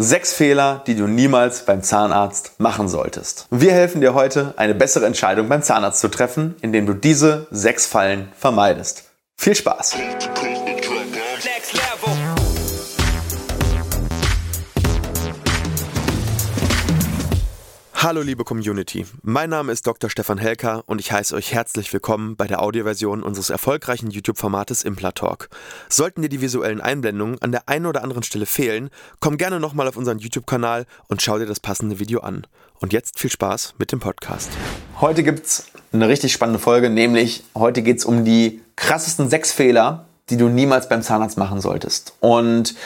Sechs Fehler, die du niemals beim Zahnarzt machen solltest. Wir helfen dir heute, eine bessere Entscheidung beim Zahnarzt zu treffen, indem du diese sechs Fallen vermeidest. Viel Spaß! Hallo liebe Community, mein Name ist Dr. Stefan Helker und ich heiße euch herzlich willkommen bei der Audioversion unseres erfolgreichen YouTube-Formates Implatalk. Sollten dir die visuellen Einblendungen an der einen oder anderen Stelle fehlen, komm gerne nochmal auf unseren YouTube-Kanal und schau dir das passende Video an. Und jetzt viel Spaß mit dem Podcast. Heute gibt es eine richtig spannende Folge, nämlich heute geht es um die krassesten sechs Fehler, die du niemals beim Zahnarzt machen solltest. Und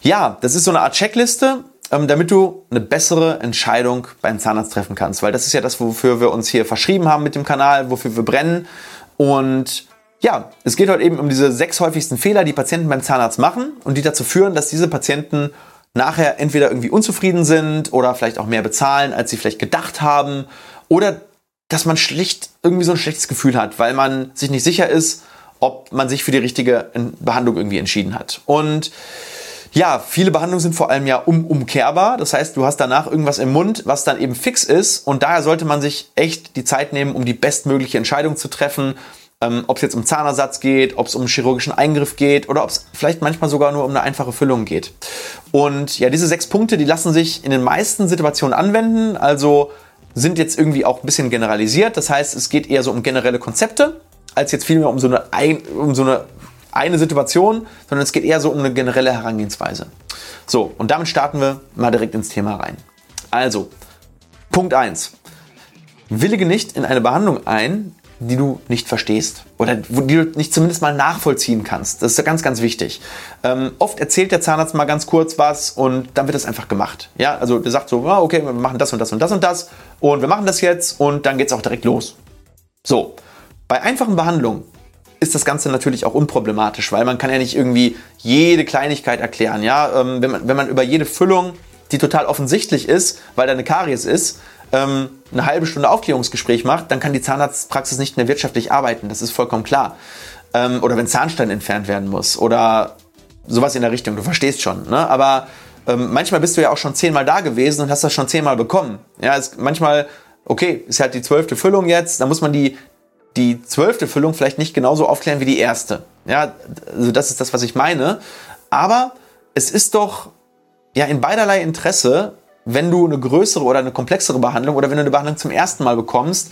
ja, das ist so eine Art Checkliste, ähm, damit du eine bessere Entscheidung beim Zahnarzt treffen kannst. Weil das ist ja das, wofür wir uns hier verschrieben haben mit dem Kanal, wofür wir brennen. Und ja, es geht heute eben um diese sechs häufigsten Fehler, die Patienten beim Zahnarzt machen und die dazu führen, dass diese Patienten nachher entweder irgendwie unzufrieden sind oder vielleicht auch mehr bezahlen, als sie vielleicht gedacht haben oder dass man schlicht irgendwie so ein schlechtes Gefühl hat, weil man sich nicht sicher ist, ob man sich für die richtige Behandlung irgendwie entschieden hat. Und ja, viele Behandlungen sind vor allem ja umkehrbar. Das heißt, du hast danach irgendwas im Mund, was dann eben fix ist. Und daher sollte man sich echt die Zeit nehmen, um die bestmögliche Entscheidung zu treffen. Ähm, ob es jetzt um Zahnersatz geht, ob es um chirurgischen Eingriff geht oder ob es vielleicht manchmal sogar nur um eine einfache Füllung geht. Und ja, diese sechs Punkte, die lassen sich in den meisten Situationen anwenden. Also sind jetzt irgendwie auch ein bisschen generalisiert. Das heißt, es geht eher so um generelle Konzepte, als jetzt vielmehr um so eine, um so eine eine Situation, sondern es geht eher so um eine generelle Herangehensweise. So, und damit starten wir mal direkt ins Thema rein. Also, Punkt 1. Willige nicht in eine Behandlung ein, die du nicht verstehst oder die du nicht zumindest mal nachvollziehen kannst. Das ist ganz, ganz wichtig. Ähm, oft erzählt der Zahnarzt mal ganz kurz was und dann wird das einfach gemacht. Ja, also der sagt so, oh, okay, wir machen das und das und das und das und wir machen das jetzt und dann geht es auch direkt los. So, bei einfachen Behandlungen ist das Ganze natürlich auch unproblematisch, weil man kann ja nicht irgendwie jede Kleinigkeit erklären. Ja? Ähm, wenn, man, wenn man über jede Füllung, die total offensichtlich ist, weil da eine Karies ist, ähm, eine halbe Stunde Aufklärungsgespräch macht, dann kann die Zahnarztpraxis nicht mehr wirtschaftlich arbeiten. Das ist vollkommen klar. Ähm, oder wenn Zahnstein entfernt werden muss oder sowas in der Richtung. Du verstehst schon. Ne? Aber ähm, manchmal bist du ja auch schon zehnmal da gewesen und hast das schon zehnmal bekommen. Ja, ist manchmal okay, ist halt die zwölfte Füllung jetzt, da muss man die, die zwölfte Füllung vielleicht nicht genauso aufklären wie die erste. Ja, also das ist das, was ich meine. Aber es ist doch ja in beiderlei Interesse, wenn du eine größere oder eine komplexere Behandlung oder wenn du eine Behandlung zum ersten Mal bekommst,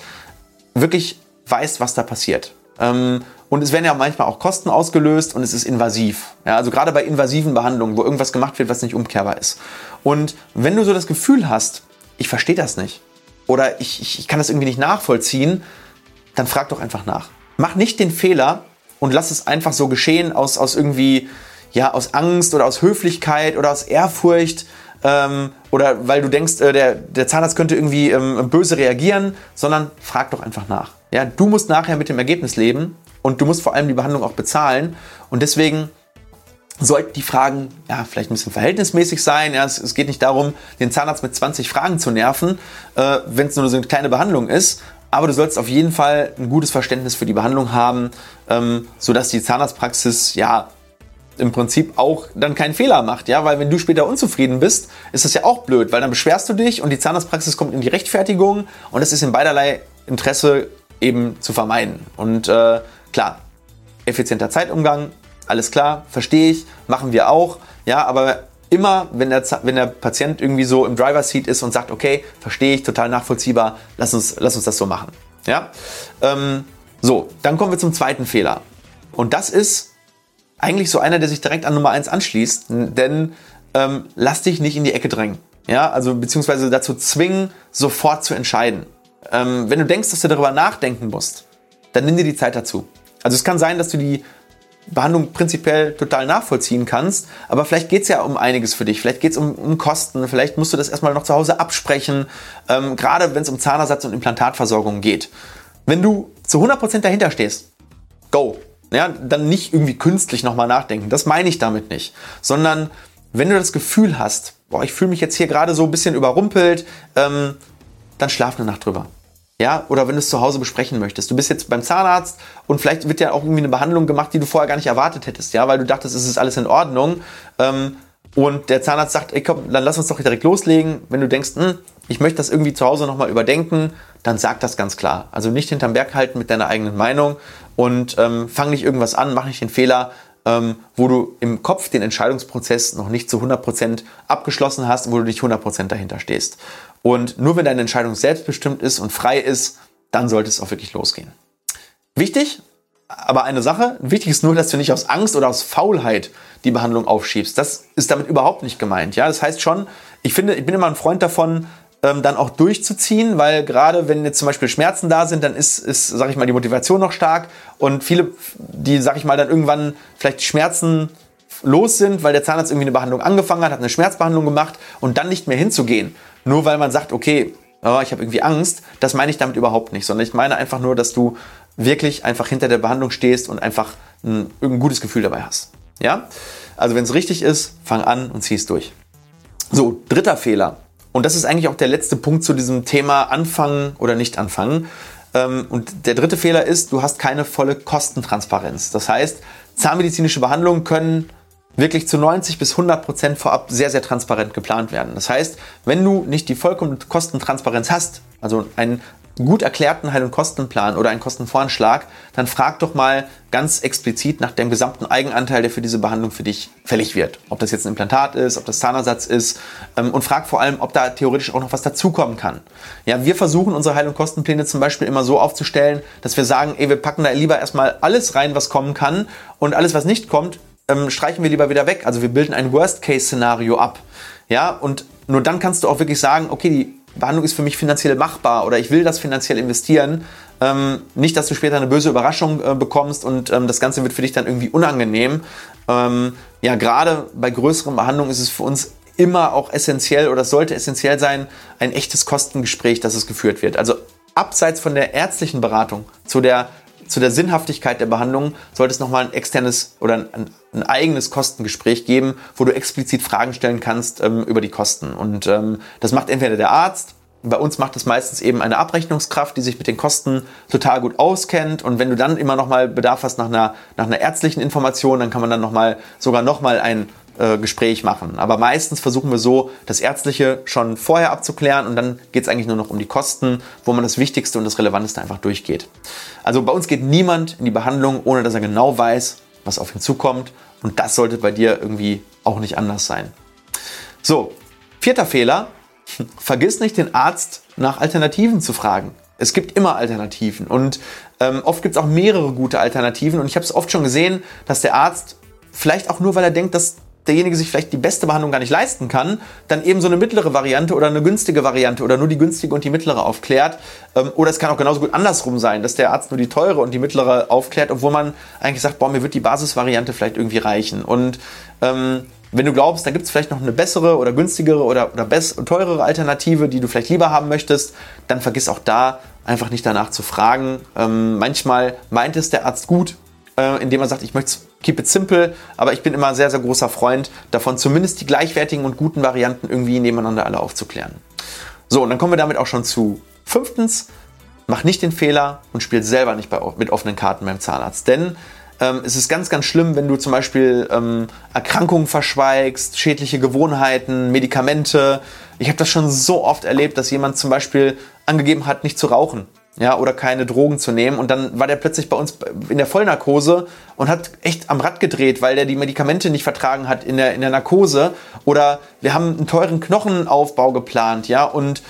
wirklich weißt, was da passiert. Ähm, und es werden ja manchmal auch Kosten ausgelöst und es ist invasiv. Ja, also gerade bei invasiven Behandlungen, wo irgendwas gemacht wird, was nicht umkehrbar ist. Und wenn du so das Gefühl hast, ich verstehe das nicht oder ich, ich, ich kann das irgendwie nicht nachvollziehen, dann frag doch einfach nach. Mach nicht den Fehler und lass es einfach so geschehen aus, aus irgendwie, ja, aus Angst oder aus Höflichkeit oder aus Ehrfurcht ähm, oder weil du denkst, äh, der, der Zahnarzt könnte irgendwie ähm, böse reagieren, sondern frag doch einfach nach. Ja, du musst nachher mit dem Ergebnis leben und du musst vor allem die Behandlung auch bezahlen und deswegen sollten die Fragen ja, vielleicht ein bisschen verhältnismäßig sein. Ja, es, es, geht nicht darum, den Zahnarzt mit 20 Fragen zu nerven, äh, wenn es nur so eine kleine Behandlung ist, aber du sollst auf jeden Fall ein gutes Verständnis für die Behandlung haben, ähm, sodass die Zahnarztpraxis ja im Prinzip auch dann keinen Fehler macht, ja, weil wenn du später unzufrieden bist, ist das ja auch blöd, weil dann beschwerst du dich und die Zahnarztpraxis kommt in die Rechtfertigung und das ist in beiderlei Interesse eben zu vermeiden. Und äh, klar, effizienter Zeitumgang, alles klar, verstehe ich, machen wir auch, ja, aber immer, wenn der, wenn der Patient irgendwie so im Driver Seat ist und sagt, okay, verstehe ich, total nachvollziehbar, lass uns, lass uns das so machen. Ja? Ähm, so, dann kommen wir zum zweiten Fehler. Und das ist eigentlich so einer, der sich direkt an Nummer 1 anschließt, denn ähm, lass dich nicht in die Ecke drängen. Ja, also beziehungsweise dazu zwingen, sofort zu entscheiden. Ähm, wenn du denkst, dass du darüber nachdenken musst, dann nimm dir die Zeit dazu. Also es kann sein, dass du die Behandlung prinzipiell total nachvollziehen kannst. Aber vielleicht geht es ja um einiges für dich. Vielleicht geht es um, um, Kosten. Vielleicht musst du das erstmal noch zu Hause absprechen. Ähm, gerade wenn es um Zahnersatz und Implantatversorgung geht. Wenn du zu 100% dahinter stehst, go. Ja, dann nicht irgendwie künstlich nochmal nachdenken. Das meine ich damit nicht. Sondern wenn du das Gefühl hast, boah, ich fühle mich jetzt hier gerade so ein bisschen überrumpelt, ähm, dann schlaf eine Nacht drüber. Ja, oder wenn du es zu Hause besprechen möchtest. Du bist jetzt beim Zahnarzt und vielleicht wird ja auch irgendwie eine Behandlung gemacht, die du vorher gar nicht erwartet hättest, ja, weil du dachtest, es ist alles in Ordnung. Ähm, und der Zahnarzt sagt, ey, komm, dann lass uns doch direkt loslegen. Wenn du denkst, hm, ich möchte das irgendwie zu Hause nochmal überdenken, dann sag das ganz klar. Also nicht hinterm Berg halten mit deiner eigenen Meinung und ähm, fang nicht irgendwas an, mach nicht den Fehler, ähm, wo du im Kopf den Entscheidungsprozess noch nicht zu 100% abgeschlossen hast, wo du nicht 100% dahinter stehst. Und nur wenn deine Entscheidung selbstbestimmt ist und frei ist, dann sollte es auch wirklich losgehen. Wichtig, aber eine Sache, wichtig ist nur, dass du nicht aus Angst oder aus Faulheit die Behandlung aufschiebst. Das ist damit überhaupt nicht gemeint. Ja, das heißt schon, ich finde, ich bin immer ein Freund davon, ähm, dann auch durchzuziehen, weil gerade wenn jetzt zum Beispiel Schmerzen da sind, dann ist, ist, sag ich mal, die Motivation noch stark und viele, die, sag ich mal, dann irgendwann vielleicht Schmerzen los sind, weil der Zahnarzt irgendwie eine Behandlung angefangen hat, hat eine Schmerzbehandlung gemacht und dann nicht mehr hinzugehen, nur weil man sagt, okay, oh, ich habe irgendwie Angst, das meine ich damit überhaupt nicht, sondern ich meine einfach nur, dass du wirklich einfach hinter der Behandlung stehst und einfach ein, ein gutes Gefühl dabei hast. Ja? Also wenn es richtig ist, fang an und zieh es durch. So, dritter Fehler. Und das ist eigentlich auch der letzte Punkt zu diesem Thema Anfangen oder nicht anfangen. Ähm, und der dritte Fehler ist, du hast keine volle Kostentransparenz. Das heißt, zahnmedizinische Behandlungen können wirklich zu 90 bis 100 Prozent vorab sehr, sehr transparent geplant werden. Das heißt, wenn du nicht die vollkommene Kostentransparenz hast, also ein gut erklärten Heil- und Kostenplan oder einen Kostenvoranschlag, dann frag doch mal ganz explizit nach dem gesamten Eigenanteil, der für diese Behandlung für dich fällig wird. Ob das jetzt ein Implantat ist, ob das Zahnersatz ist ähm, und frag vor allem, ob da theoretisch auch noch was dazukommen kann. Ja, wir versuchen unsere Heil- und Kostenpläne zum Beispiel immer so aufzustellen, dass wir sagen, ey, wir packen da lieber erstmal alles rein, was kommen kann und alles, was nicht kommt, ähm, streichen wir lieber wieder weg. Also wir bilden ein Worst-Case-Szenario ab. Ja, und nur dann kannst du auch wirklich sagen, okay, die Behandlung ist für mich finanziell machbar oder ich will das finanziell investieren. Ähm, nicht, dass du später eine böse Überraschung äh, bekommst und ähm, das Ganze wird für dich dann irgendwie unangenehm. Ähm, ja, gerade bei größeren Behandlungen ist es für uns immer auch essentiell oder sollte essentiell sein, ein echtes Kostengespräch, dass es geführt wird. Also abseits von der ärztlichen Beratung zu der zu der Sinnhaftigkeit der Behandlung sollte es nochmal ein externes oder ein, ein, eigenes Kostengespräch geben, wo du explizit Fragen stellen kannst ähm, über die Kosten. Und ähm, das macht entweder der Arzt, bei uns macht es meistens eben eine Abrechnungskraft, die sich mit den Kosten total gut auskennt. Und wenn du dann immer nochmal Bedarf hast nach einer, nach einer ärztlichen Information, dann kann man dann noch mal, sogar nochmal ein äh, Gespräch machen. Aber meistens versuchen wir so, das Ärztliche schon vorher abzuklären und dann geht es eigentlich nur noch um die Kosten, wo man das Wichtigste und das Relevanteste einfach durchgeht. Also bei uns geht niemand in die Behandlung, ohne dass er genau weiß, was auf ihn zukommt. Und das sollte bei dir irgendwie auch nicht anders sein. So, vierter Fehler. Vergiss nicht, den Arzt nach Alternativen zu fragen. Es gibt immer Alternativen und ähm, oft gibt es auch mehrere gute Alternativen. Und ich habe es oft schon gesehen, dass der Arzt vielleicht auch nur, weil er denkt, dass derjenige sich vielleicht die beste Behandlung gar nicht leisten kann, dann eben so eine mittlere Variante oder eine günstige Variante oder nur die günstige und die mittlere aufklärt. Ähm, oder es kann auch genauso gut andersrum sein, dass der Arzt nur die teure und die mittlere aufklärt, obwohl man eigentlich sagt, boah, mir wird die Basisvariante vielleicht irgendwie reichen. Und ähm, wenn du glaubst, da gibt es vielleicht noch eine bessere oder günstigere oder, oder teurere Alternative, die du vielleicht lieber haben möchtest, dann vergiss auch da einfach nicht danach zu fragen. Ähm, manchmal meint es der Arzt gut, äh, indem er sagt, ich möchte keep it simple, aber ich bin immer sehr, sehr großer Freund davon, zumindest die gleichwertigen und guten Varianten irgendwie nebeneinander alle aufzuklären. So, und dann kommen wir damit auch schon zu fünftens, mach nicht den Fehler und spiel selber nicht bei, mit offenen Karten beim Zahnarzt. Denn ähm, es ist ganz, ganz schlimm, wenn du zum Beispiel ähm, Erkrankungen verschweigst, schädliche Gewohnheiten, Medikamente. Ich habe das schon so oft erlebt, dass jemand zum Beispiel angegeben hat, nicht zu rauchen ja, oder keine Drogen zu nehmen. Und dann war der plötzlich bei uns in der Vollnarkose und hat echt am Rad gedreht, weil der die Medikamente nicht vertragen hat in der, in der Narkose. Oder wir haben einen teuren Knochenaufbau geplant, ja, und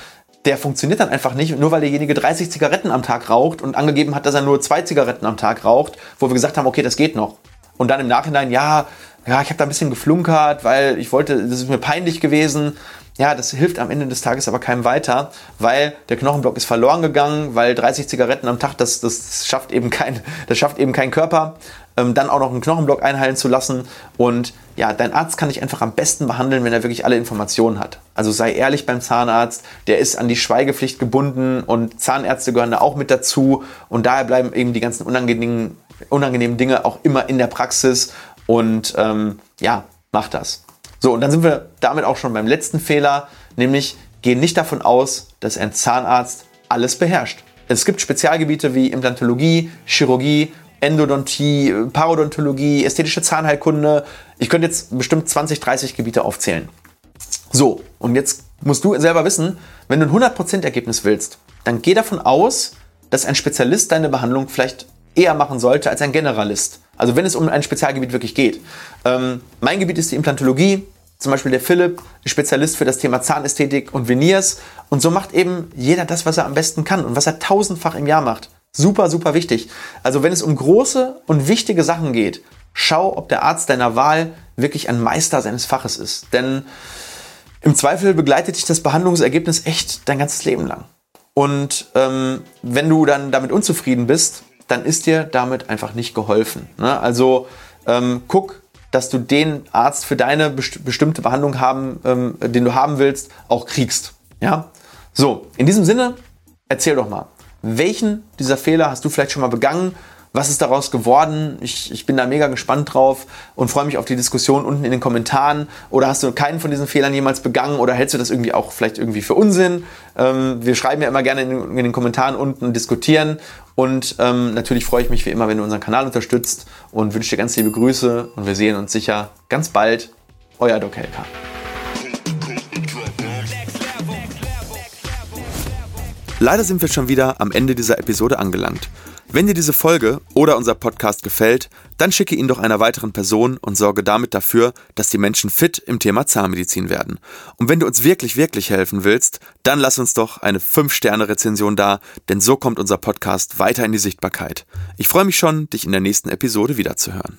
der funktioniert dann einfach nicht, nur weil derjenige 30 Zigaretten am Tag raucht und angegeben hat, dass er nur zwei Zigaretten am Tag raucht, wo wir gesagt haben, okay, das geht noch. Und dann im Nachhinein, ja, ja, ich habe da ein bisschen geflunkert, weil ich wollte, das ist mir peinlich gewesen. Ja, das hilft am Ende des Tages aber keinem weiter, weil der Knochenblock ist verloren gegangen, weil 30 Zigaretten am Tag, das, das schafft eben kein, das schafft eben kein Körper. Ähm, dann auch noch einen Knochenblock einheilen zu lassen. Und ja, dein Arzt kann dich einfach am besten behandeln, wenn er wirklich alle Informationen hat. Also sei ehrlich beim Zahnarzt, der ist an die Schweigepflicht gebunden und Zahnärzte gehören da auch mit dazu. Und daher bleiben eben die ganzen unangenehmen, unangenehmen Dinge auch immer in der Praxis. Und ähm, ja, mach das. So, und dann sind wir damit auch schon beim letzten Fehler, nämlich gehen nicht davon aus, dass ein Zahnarzt alles beherrscht. Es gibt Spezialgebiete wie Implantologie, Chirurgie, Endodontie, Parodontologie, ästhetische Zahnheilkunde, Ich könnte jetzt bestimmt 20, 30 Gebiete aufzählen. So, und jetzt musst du selber wissen, wenn du ein 100% Ergebnis willst, dann geh davon aus, dass ein Spezialist deine Behandlung vielleicht eher machen sollte als ein Generalist. Also wenn es um ein Spezialgebiet wirklich geht. Ähm, mein Gebiet ist die Implantologie, zum Beispiel der Philipp, Spezialist für das Thema Zahnästhetik und Veneers. Und so macht eben jeder das, was er am besten kann und was er tausendfach im Jahr macht. Super, super wichtig. Also wenn es um große und wichtige Sachen geht, schau, ob der Arzt deiner Wahl wirklich ein Meister seines Faches ist. Denn im Zweifel begleitet dich das Behandlungsergebnis echt dein ganzes Leben lang. Und ähm, wenn du dann damit unzufrieden bist, dann ist dir damit einfach nicht geholfen. Ne? Also ähm, guck, dass du den Arzt für deine best bestimmte Behandlung haben, ähm, den du haben willst, auch kriegst. Ja? So, in diesem Sinne, erzähl doch mal, welchen dieser Fehler hast du vielleicht schon mal begangen? Was ist daraus geworden? Ich, ich bin da mega gespannt drauf und freue mich auf die Diskussion unten in den Kommentaren. Oder hast du keinen von diesen Fehlern jemals begangen oder hältst du das irgendwie auch vielleicht irgendwie für Unsinn? Ähm, wir schreiben ja immer gerne in, in den Kommentaren unten und diskutieren. Und ähm, natürlich freue ich mich wie immer, wenn du unseren Kanal unterstützt und wünsche dir ganz liebe Grüße und wir sehen uns sicher ganz bald. Euer Doc Helker. Leider sind wir schon wieder am Ende dieser Episode angelangt. Wenn dir diese Folge oder unser Podcast gefällt, dann schicke ihn doch einer weiteren Person und sorge damit dafür, dass die Menschen fit im Thema Zahnmedizin werden. Und wenn du uns wirklich, wirklich helfen willst, dann lass uns doch eine 5-Sterne-Rezension da, denn so kommt unser Podcast weiter in die Sichtbarkeit. Ich freue mich schon, dich in der nächsten Episode wiederzuhören.